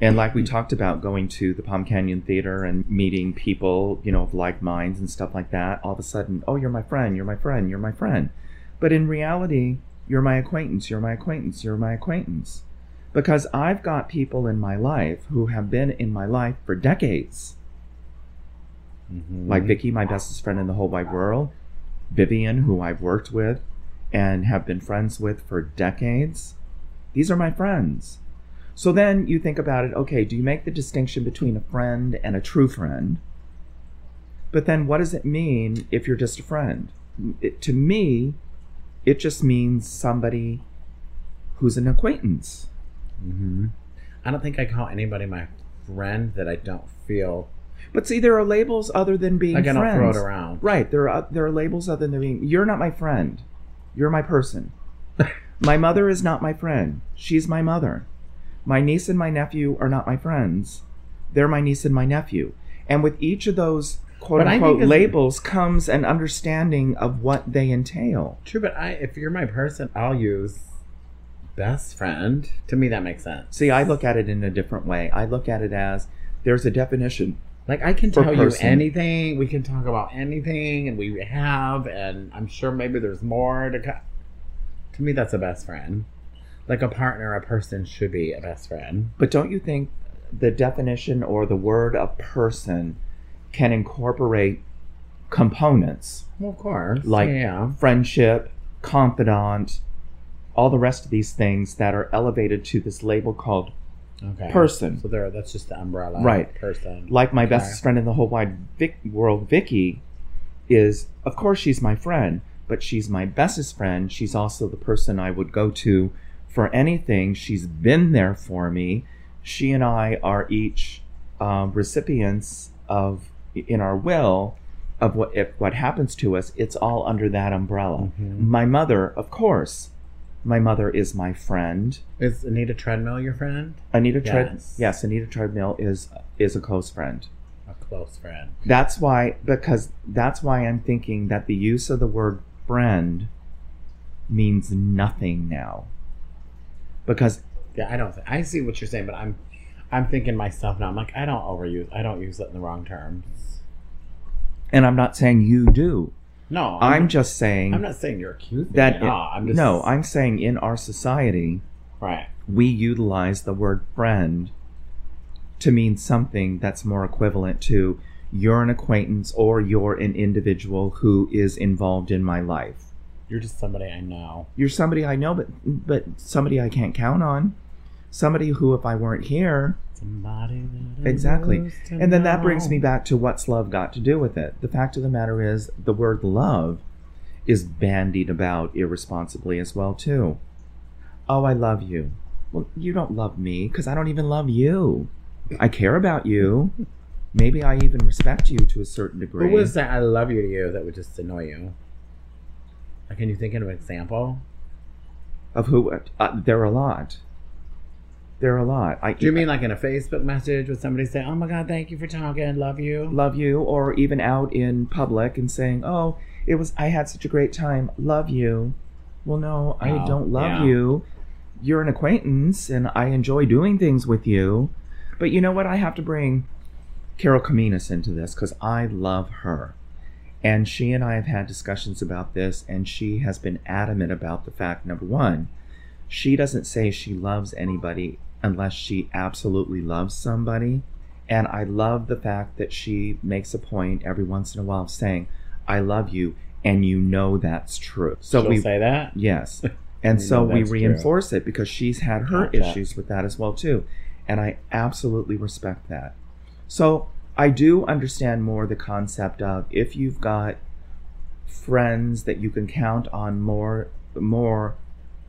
Speaker 4: And like we mm-hmm. talked about going to the Palm Canyon Theater and meeting people, you know, of like minds and stuff like that, all of a sudden, oh, you're my friend, you're my friend, you're my friend. But in reality, you're my acquaintance, you're my acquaintance, you're my acquaintance. Because I've got people in my life who have been in my life for decades.
Speaker 5: Mhm.
Speaker 4: Like Vicky, my bestest friend in the whole wide world, Vivian, who I've worked with and have been friends with for decades. These are my friends. So then you think about it okay, do you make the distinction between a friend and a true friend? But then what does it mean if you're just a friend? It, to me, it just means somebody who's an acquaintance.
Speaker 5: Mhm. I don't think I call anybody my friend that I don't feel
Speaker 4: But see, there are labels other than being
Speaker 5: like I don't
Speaker 4: friends.
Speaker 5: throw it around.
Speaker 4: Right. There are there are labels other than being. You're not my friend. You're my person. my mother is not my friend. She's my mother. My niece and my nephew are not my friends. They're my niece and my nephew. And with each of those quote unquote labels comes an understanding of what they entail.
Speaker 5: True, but I if you're my person, I'll use best friend. To me, that makes sense.
Speaker 4: See, I look at it in a different way. I look at it as there's a definition.
Speaker 5: Like I can tell
Speaker 4: person.
Speaker 5: you anything. We can talk about anything, and we have, and I'm sure maybe there's more to. Co- to me, that's a best friend. Like a partner, a person should be a best friend.
Speaker 4: But don't you think the definition or the word a person can incorporate components
Speaker 5: Well, of course,
Speaker 4: like
Speaker 5: yeah,
Speaker 4: friendship, confidant, all the rest of these things that are elevated to this label called
Speaker 5: okay,
Speaker 4: person.
Speaker 5: So there, that's just the umbrella,
Speaker 4: Right.
Speaker 5: Person,
Speaker 4: like my
Speaker 5: Okay.
Speaker 4: bestest friend in the whole wide Vic- world, Vicky, is of course she's my friend, but she's my bestest friend. She's also the person I would go to for anything. She's been there for me. She and I are each uh, recipients of in our will of what if what happens to us. It's all under that umbrella.
Speaker 5: Mhm.
Speaker 4: My mother, of course, my mother is my friend.
Speaker 5: Is Anita Treadmill your friend?
Speaker 4: Anita Tread,
Speaker 5: Yes.
Speaker 4: yes, Anita Treadmill is is a close friend.
Speaker 5: A close friend.
Speaker 4: That's why, because that's why I'm thinking that the use of the word friend means nothing now. Because,
Speaker 5: Yeah, I don't. Think, I see what you're saying, but I'm, I'm thinking myself now. I'm like, I don't overuse. I don't use it in the wrong terms.
Speaker 4: and I'm not saying you do.
Speaker 5: No,
Speaker 4: I'm just saying
Speaker 5: I'm not saying you're accusing
Speaker 4: that.
Speaker 5: me. No, I'm just
Speaker 4: no, I'm saying in our society,
Speaker 5: right.
Speaker 4: we utilize the word friend to mean something that's more equivalent to you're an acquaintance or you're an individual who is involved in my life.
Speaker 5: You're just somebody I know.
Speaker 4: you're somebody I know, but but somebody I can't count on. Somebody who, if I weren't here,
Speaker 5: Somebody that I
Speaker 4: exactly.
Speaker 5: used to
Speaker 4: And then that brings me back to what's love got to do with it. The fact of the matter is, the word love is bandied about irresponsibly as well too. Oh, I love you. Well, you don't love me because I don't even love you. I care about you. Maybe I even respect you to a certain degree.
Speaker 5: Who was that? I love you to you that would just annoy you. Like, can you think of an example?
Speaker 4: of who? Uh, there are a lot. There are a lot. I,
Speaker 5: Do you mean like in a Facebook message with somebody saying, "Oh my God, thank you for talking, love you"?
Speaker 4: love you or even out in public and saying oh it was i had such a great time love you well no i
Speaker 5: Oh,
Speaker 4: don't love
Speaker 5: yeah.
Speaker 4: you you're an acquaintance and i enjoy doing things with you but you know what i have to bring carol Kaminas into this because i love her and she and i have had discussions about this and she has been adamant about the fact number one she doesn't say she loves anybody unless she absolutely loves somebody. And I love the fact that she makes a point every once in a while of saying, I love you, and you know that's true. So
Speaker 5: She'll
Speaker 4: we
Speaker 5: say that.
Speaker 4: Yes. And so we
Speaker 5: that's true.
Speaker 4: reinforce it because she's had her issues with that as well too. And I absolutely respect that. So I do understand more the concept of if you've got friends that you can count on more more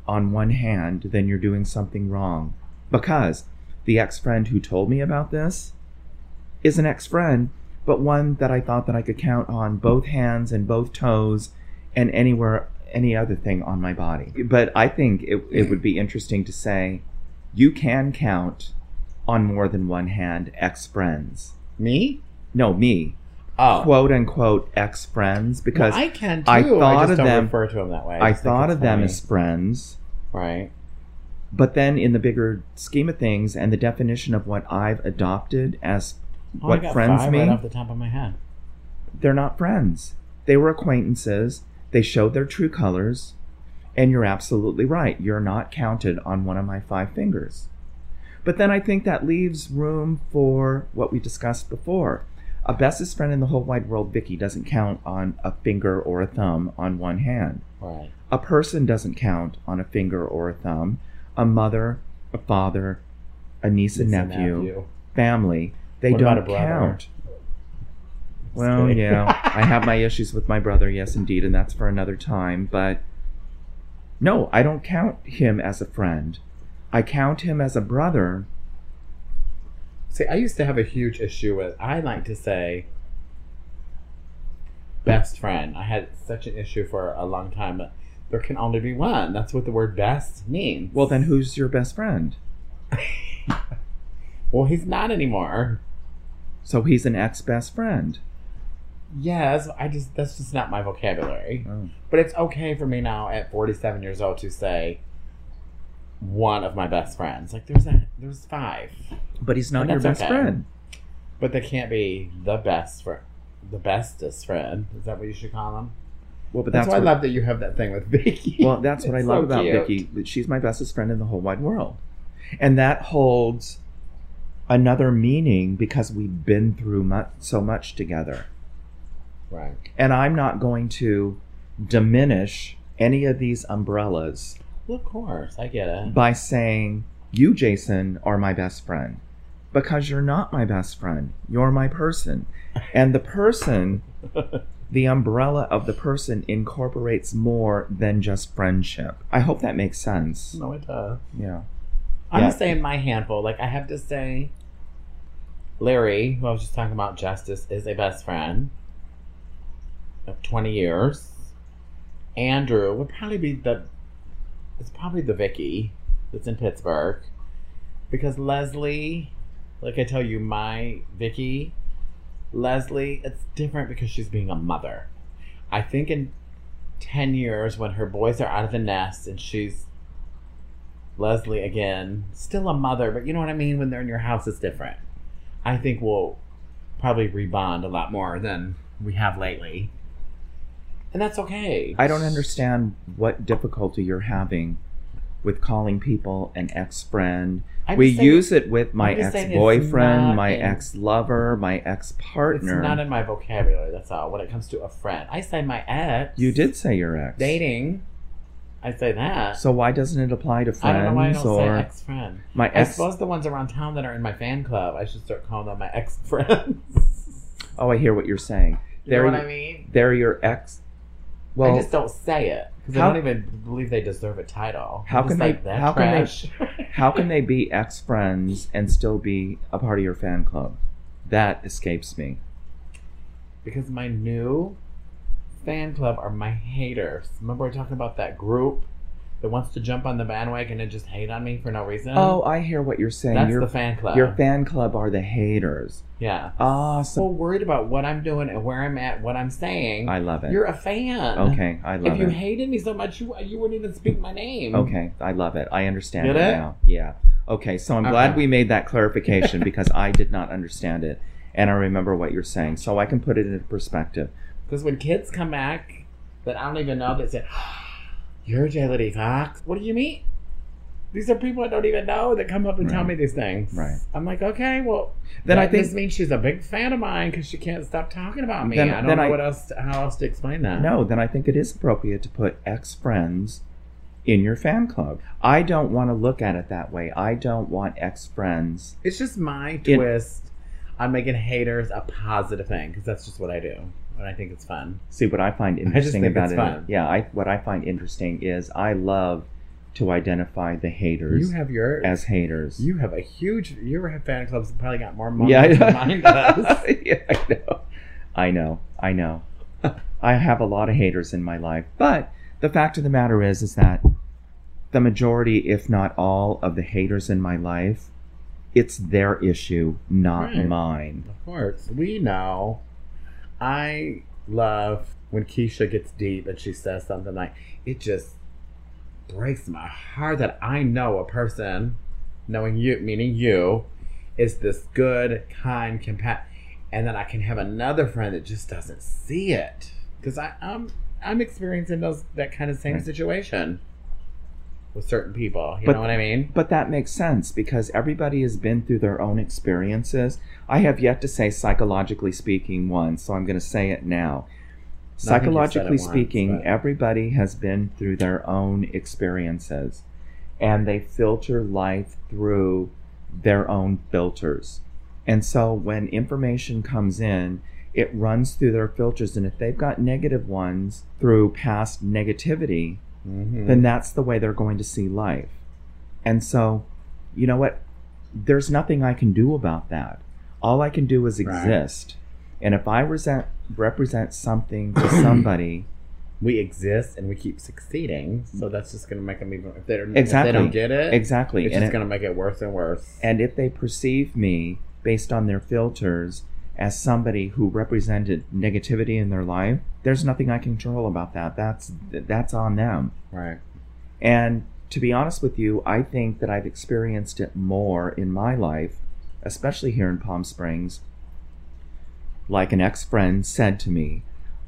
Speaker 4: on one hand, then you're doing something wrong. Because the ex-friend who told me about this is an ex-friend, but one that I thought that I could count on both hands and both toes and anywhere any other thing on my body. But I think it, it would be interesting to say you can count on more than one hand ex-friends.
Speaker 5: Me?
Speaker 4: No, me.
Speaker 5: Oh,
Speaker 4: Quote unquote ex-friends because
Speaker 5: Well, I can too.
Speaker 4: I
Speaker 5: I,
Speaker 4: thought
Speaker 5: just
Speaker 4: of them-
Speaker 5: refer to them that way.
Speaker 4: I
Speaker 5: think
Speaker 4: thought of them
Speaker 5: funny.
Speaker 4: as friends.
Speaker 5: right.
Speaker 4: But then, in the bigger scheme of things, and the definition of what I've adopted as
Speaker 5: Oh,
Speaker 4: what friends mean,
Speaker 5: right off the top of my head.
Speaker 4: they're not friends. They were acquaintances. They showed their true colors. And you're absolutely right. You're not counted on one of my five fingers. But then I think that leaves room for what we discussed before. A bestest friend in the whole wide world, Vicky, doesn't count on a finger or a thumb on one hand.
Speaker 5: Right.
Speaker 4: A person doesn't count on a finger or a thumb. A mother, a father, a niece and nephew,
Speaker 5: nephew.
Speaker 4: family, they
Speaker 5: What
Speaker 4: don't count. Well, yeah, I have my issues with my brother, yes, indeed, and that's for another time. But no, I don't count him as a friend. I count him as a brother.
Speaker 5: See, I used to have a huge issue with. I like to say best friend. I had such an issue for a long time. But there can only be one. That's what the word best means.
Speaker 4: Well, then who's your best friend?
Speaker 5: well, he's not anymore.
Speaker 4: So he's an ex best friend.
Speaker 5: Yes, I just that's just not my vocabulary.
Speaker 4: Oh.
Speaker 5: But it's okay for me now at 47 years old to say one of my best friends. Like there's a there's five,
Speaker 4: But he's not your best
Speaker 5: okay.
Speaker 4: friend.
Speaker 5: but they can't be the best friend. The bestest friend. Is that what you should call them?
Speaker 4: Well, but
Speaker 5: That's,
Speaker 4: that's,
Speaker 5: why I love that you have that thing with Vicky.
Speaker 4: Well, that's what I love
Speaker 5: so
Speaker 4: about
Speaker 5: cute.
Speaker 4: Vicky. that She's my bestest friend in the whole wide world. And that holds another meaning because we've been through much, so much together.
Speaker 5: Right.
Speaker 4: And I'm not going to diminish any of these umbrellas
Speaker 5: Well, of course, I get it.
Speaker 4: by saying, You, Jason, are my best friend. Because you're not my best friend. You're my person. And the person, the umbrella of the person incorporates more than just friendship. I hope that makes sense.
Speaker 5: no, it does.
Speaker 4: Yeah.
Speaker 5: I'm
Speaker 4: Yeah.
Speaker 5: just saying my handful. Like I have to say, Larry, who I was just talking about, Justice is a best friend of 20 years. Andrew would probably be the. It's probably the Vicky that's in Pittsburgh, because Leslie, like I tell you, my Vicky, Leslie, it's different because she's being a mother. I think in 10 years, when her boys are out of the nest and she's Leslie again, still a mother, but you know what I mean? When they're in your house, it's different. I think we'll probably rebond a lot more than we have lately. And that's okay.
Speaker 4: I don't understand what difficulty you're having with calling people an ex friend.
Speaker 5: I'm
Speaker 4: We
Speaker 5: saying-
Speaker 4: use it with my
Speaker 5: ex-boyfriend,
Speaker 4: my
Speaker 5: in-
Speaker 4: ex lover, my ex partner.
Speaker 5: It's not in my vocabulary, that's all. When it comes to a friend, I say my ex.
Speaker 4: you did say your ex.
Speaker 5: Dating, I say that.
Speaker 4: So why doesn't it apply to
Speaker 5: I
Speaker 4: friends
Speaker 5: don't know why I don't say
Speaker 4: or
Speaker 5: ex friend.
Speaker 4: my ex.
Speaker 5: I suppose the ones around town that are in my fan club, I should start calling them my ex friends.
Speaker 4: Oh, I hear what you're saying.
Speaker 5: you
Speaker 4: They're
Speaker 5: know what I mean?
Speaker 4: they're your ex. Well,
Speaker 5: I just don't say it because I don't even believe they deserve a title.
Speaker 4: How can they-
Speaker 5: like, that
Speaker 4: how can they- how can they be ex friends and still be a part of your fan club? That escapes me.
Speaker 5: because my new fan club are my haters. Remember we were talking about that group that wants to jump on the bandwagon and just hate on me for no reason?
Speaker 4: Oh, I hear what you're saying.
Speaker 5: that's
Speaker 4: your,
Speaker 5: the fan club.
Speaker 4: your fan club are the haters.
Speaker 5: yeah.
Speaker 4: Ah,
Speaker 5: So
Speaker 4: so
Speaker 5: worried about what I'm doing and where I'm at, what I'm saying.
Speaker 4: I love it.
Speaker 5: You're a fan.
Speaker 4: okay, I love it.
Speaker 5: If you hated me so much, you you wouldn't even speak my name.
Speaker 4: Okay, I love it. I understand
Speaker 5: Get
Speaker 4: it,
Speaker 5: it?
Speaker 4: now. Yeah. Okay, so I'm glad we made that clarification because I did not understand it, and I remember what you're saying, so I can put it into perspective.
Speaker 5: Because when kids come back that I don't even know, they say, "You're J. Fox." What do you mean? These are people I don't even know that come up and tell me these things.
Speaker 4: Right.
Speaker 5: I'm like, okay, well,
Speaker 4: Then I think-
Speaker 5: this means she's a big fan of mine because she can't stop talking about me.
Speaker 4: Then-
Speaker 5: I don't
Speaker 4: then
Speaker 5: know
Speaker 4: I-
Speaker 5: what else, how else to explain that.
Speaker 4: No, then I think it is appropriate to put ex friends in your fan club. I don't want to look at it that way. I don't want ex friends.
Speaker 5: It's just my
Speaker 4: It-
Speaker 5: twist on making haters a positive thing because that's just what I do. And I think it's fun.
Speaker 4: See what I find interesting
Speaker 5: think
Speaker 4: about it.
Speaker 5: fun.
Speaker 4: Yeah, I what I find interesting is I love to identify the haters
Speaker 5: You have your
Speaker 4: as haters.
Speaker 5: You have a huge. You have fan clubs that probably got more money
Speaker 4: yeah,
Speaker 5: than mine does.
Speaker 4: yeah, I know. I know. I know. I have a lot of haters in my life, but the fact of the matter is, is that the majority, if not all, of the haters in my life, it's their issue, not
Speaker 5: Right.
Speaker 4: mine.
Speaker 5: Of course, we know. I love when Keisha gets deep and she says something like, "It just breaks my heart that I know a person, knowing you, meaning you, is this good, kind, compa and then I can have another friend that just doesn't see it. Because I'm I'm experiencing those that kind of same situation with certain people. You
Speaker 4: But-
Speaker 5: know what I mean?
Speaker 4: But that makes sense because everybody has been through their own experiences. I have yet to say psychologically speaking one, so I'm going to say it now.
Speaker 5: No, I think you've said it
Speaker 4: Psychologically
Speaker 5: once,
Speaker 4: speaking,
Speaker 5: but-
Speaker 4: everybody has been through their own experiences and they filter life through their own filters. And so when information comes in, it runs through their filters. And if they've got negative ones through past negativity,
Speaker 5: Mhm.
Speaker 4: then that's the way they're going to see life. And so, you know what? There's nothing I can do about that. All I can do is
Speaker 5: Right.
Speaker 4: exist. And if I resent, represent something to somebody,
Speaker 5: we exist and we keep succeeding, so that's just going to make them even. If they don't,
Speaker 4: Exactly.
Speaker 5: if they don't get it,
Speaker 4: exactly,
Speaker 5: it's
Speaker 4: and,
Speaker 5: just
Speaker 4: it-
Speaker 5: going to make it worse and worse.
Speaker 4: and if they perceive me based on their filters as somebody who represented negativity in their life, there's nothing I can control about that. That's that's on them.
Speaker 5: right.
Speaker 4: And to be honest with you, I think that I've experienced it more in my life, especially here in Palm Springs. Like an ex friend said to me,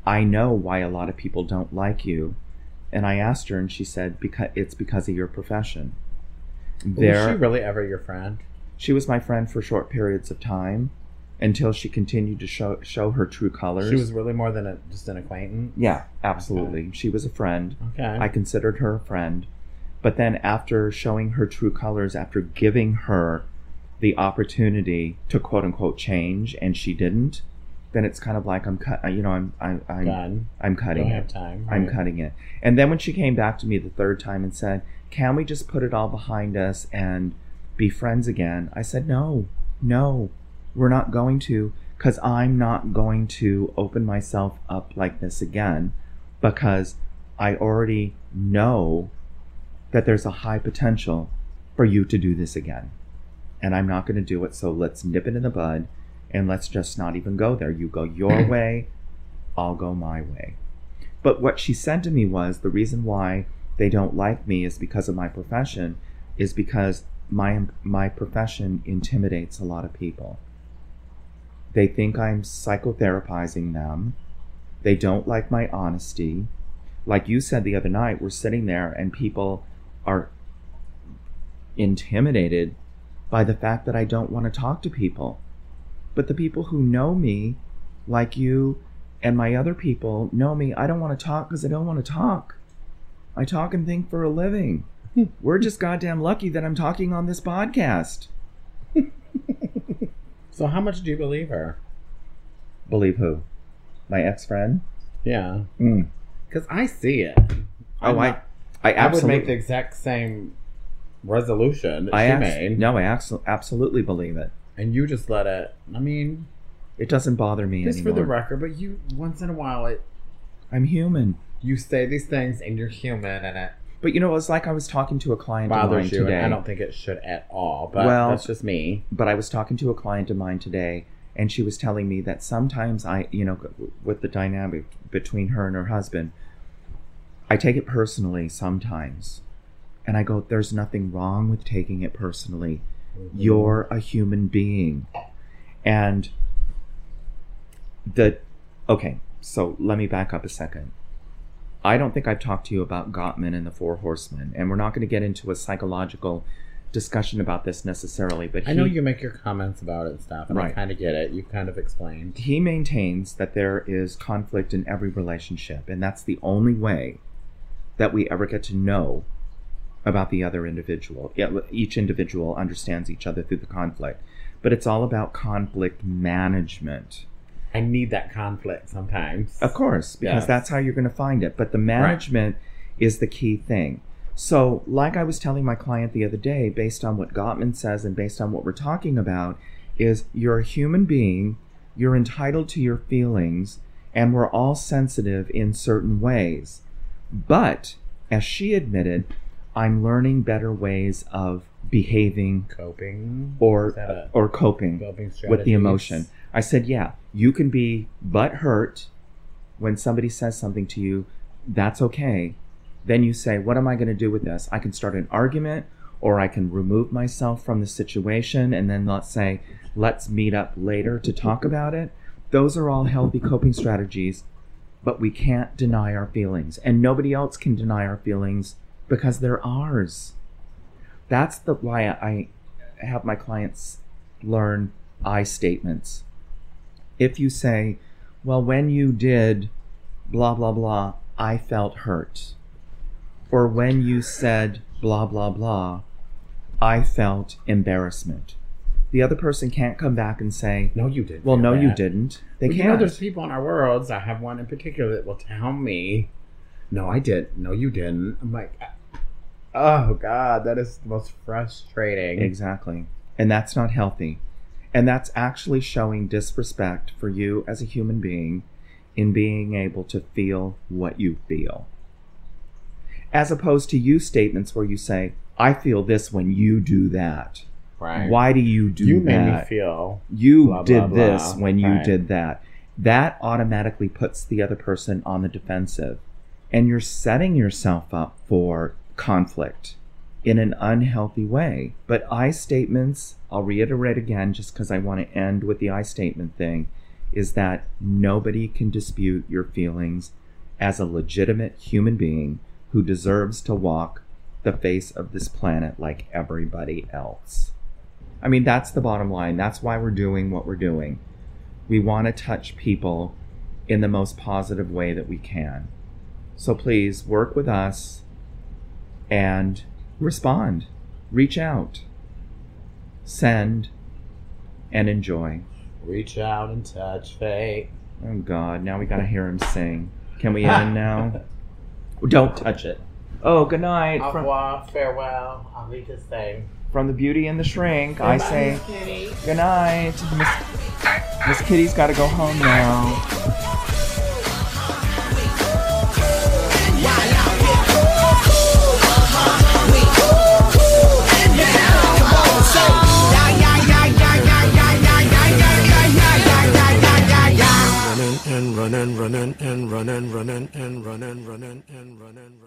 Speaker 4: I know why a lot of people don't like you. And I asked her, and she said, because it's because of your profession.
Speaker 5: Was she really ever your friend?
Speaker 4: she was my friend for short periods of time until she continued to show show her true colors.
Speaker 5: She was really more than a, just an acquaintance.
Speaker 4: yeah, absolutely. She was a friend.
Speaker 5: Okay.
Speaker 4: I considered her a friend. But then after showing her true colors, after giving her the opportunity to quote unquote change and she didn't, then it's kind of like I'm cut you know, I'm I'm I'm,
Speaker 5: Done.
Speaker 4: I'm
Speaker 5: Don't
Speaker 4: cutting
Speaker 5: have
Speaker 4: it.
Speaker 5: time.
Speaker 4: I'm cutting it. And then when she came back to me the third time and said, Can we just put it all behind us and be friends again? I said, No, no, we're not going to, because I'm not going to open myself up like this again because I already know that there's a high potential for you to do this again. And I'm not going to do it. So let's nip it in the bud and let's just not even go there. You go your way, I'll go my way. But what she said to me was the reason why they don't like me is because of my profession, is because my my profession intimidates a lot of people. They think I'm psychotherapizing them. They don't like my honesty. Like you said the other night, we're sitting there and people are intimidated by the fact that I don't want to talk to people. But the people who know me, like you and my other people, know me. I don't want to talk because I don't want to talk. I talk and think for a living. We're just goddamn lucky that I'm talking on this podcast.
Speaker 5: So how much do you believe her?
Speaker 4: Believe who? My ex friend?
Speaker 5: Yeah.
Speaker 4: Mm.
Speaker 5: Because I see it.
Speaker 4: Oh,
Speaker 5: I'm
Speaker 4: I,
Speaker 5: not-
Speaker 4: I
Speaker 5: I would make the exact same resolution that
Speaker 4: I
Speaker 5: she
Speaker 4: abs-
Speaker 5: made,
Speaker 4: no, I abso- absolutely believe it.
Speaker 5: and you just let it. I mean,
Speaker 4: It doesn't bother me
Speaker 5: just for the record, but you once in a while it
Speaker 4: I'm human.
Speaker 5: you say these things and you're human and it
Speaker 4: But you know, it was like I was talking to a client of mine
Speaker 5: bothers you.
Speaker 4: today.
Speaker 5: And I don't think it should at all. But
Speaker 4: Well-
Speaker 5: that's just me.
Speaker 4: but I was talking to a client of mine today, and she was telling me that sometimes I, you know, with the dynamic between her and her husband, I take it personally sometimes. And I go, there's nothing wrong with taking it personally. Mm-hmm. You're a human being. And the, okay, so let me back up a second. I don't think I've talked to you about Gottman and the Four Horsemen, and we're not going to get into a psychological discussion about this necessarily. But
Speaker 5: I know you make your comments about it and stuff, and I kind of get it. You kind of explained.
Speaker 4: he maintains that there is conflict in every relationship, and that's the only way that we ever get to know about the other individual. Each individual understands each other through the conflict, but it's all about conflict management.
Speaker 5: I need that conflict sometimes.
Speaker 4: Of course, because that's how you're going to find it. But the management is the key thing. So, like I was telling my client the other day, based on what Gottman says and based on what we're talking about, is you're a human being, you're entitled to your feelings, and we're all sensitive in certain ways. But, as she admitted, I'm learning better ways of behaving
Speaker 5: Coping
Speaker 4: or
Speaker 5: a
Speaker 4: or coping
Speaker 5: coping
Speaker 4: with the emotion. I said, yeah, you can be but hurt when somebody says something to you. That's okay. Then you say, what am I going to do with this? I can start an argument or I can remove myself from the situation and then let's say, let's meet up later to talk about it. Those are all healthy coping strategies, but we can't deny our feelings. And nobody else can deny our feelings because they're ours. That's the why I have my clients learn I statements. If you say, well, when you did blah, blah, blah, I felt hurt. Or when you said blah, blah, blah, I felt embarrassment. The other person can't come back and say,
Speaker 5: No, you didn't.
Speaker 4: well, no, you didn't. They can't.
Speaker 5: know, there's people in our worlds. I have one in particular that will tell me, "No, I didn't. No, you didn't." I'm like, "Oh God, that is the most frustrating."
Speaker 4: Exactly. And that's not healthy. And that's actually showing disrespect for you as a human being in being able to feel what you feel. As opposed to you statements where you say, I feel this when you do that.
Speaker 5: Right?
Speaker 4: Why do you do that?
Speaker 5: you made me feel?
Speaker 4: you
Speaker 5: blah,
Speaker 4: did
Speaker 5: blah,
Speaker 4: this
Speaker 5: blah.
Speaker 4: when you
Speaker 5: Right.
Speaker 4: did that. That automatically puts the other person on the defensive. And you're setting yourself up for conflict in an unhealthy way. But I statements, I'll reiterate again just because I want to end with the I statement thing, is that nobody can dispute your feelings as a legitimate human being who deserves to walk the face of this planet like everybody else. I mean, that's the bottom line. That's why we're doing what we're doing. We want to touch people in the most positive way that we can. So please work with us and respond, reach out, send, and enjoy.
Speaker 5: Reach out and touch fate.
Speaker 4: Oh God, now we gotta hear him sing. Can we end now? Don't touch it. Oh, good night.
Speaker 5: Au
Speaker 4: From,
Speaker 5: revoir, farewell. I'll leave this thing.
Speaker 4: from the Beauty and the Shrink, I
Speaker 5: Goodbye,
Speaker 4: say
Speaker 5: Miss Kitty.
Speaker 4: good night. Miss, Miss Kitty's gotta go home now.
Speaker 2: running and running, running and running, running and running, running and running.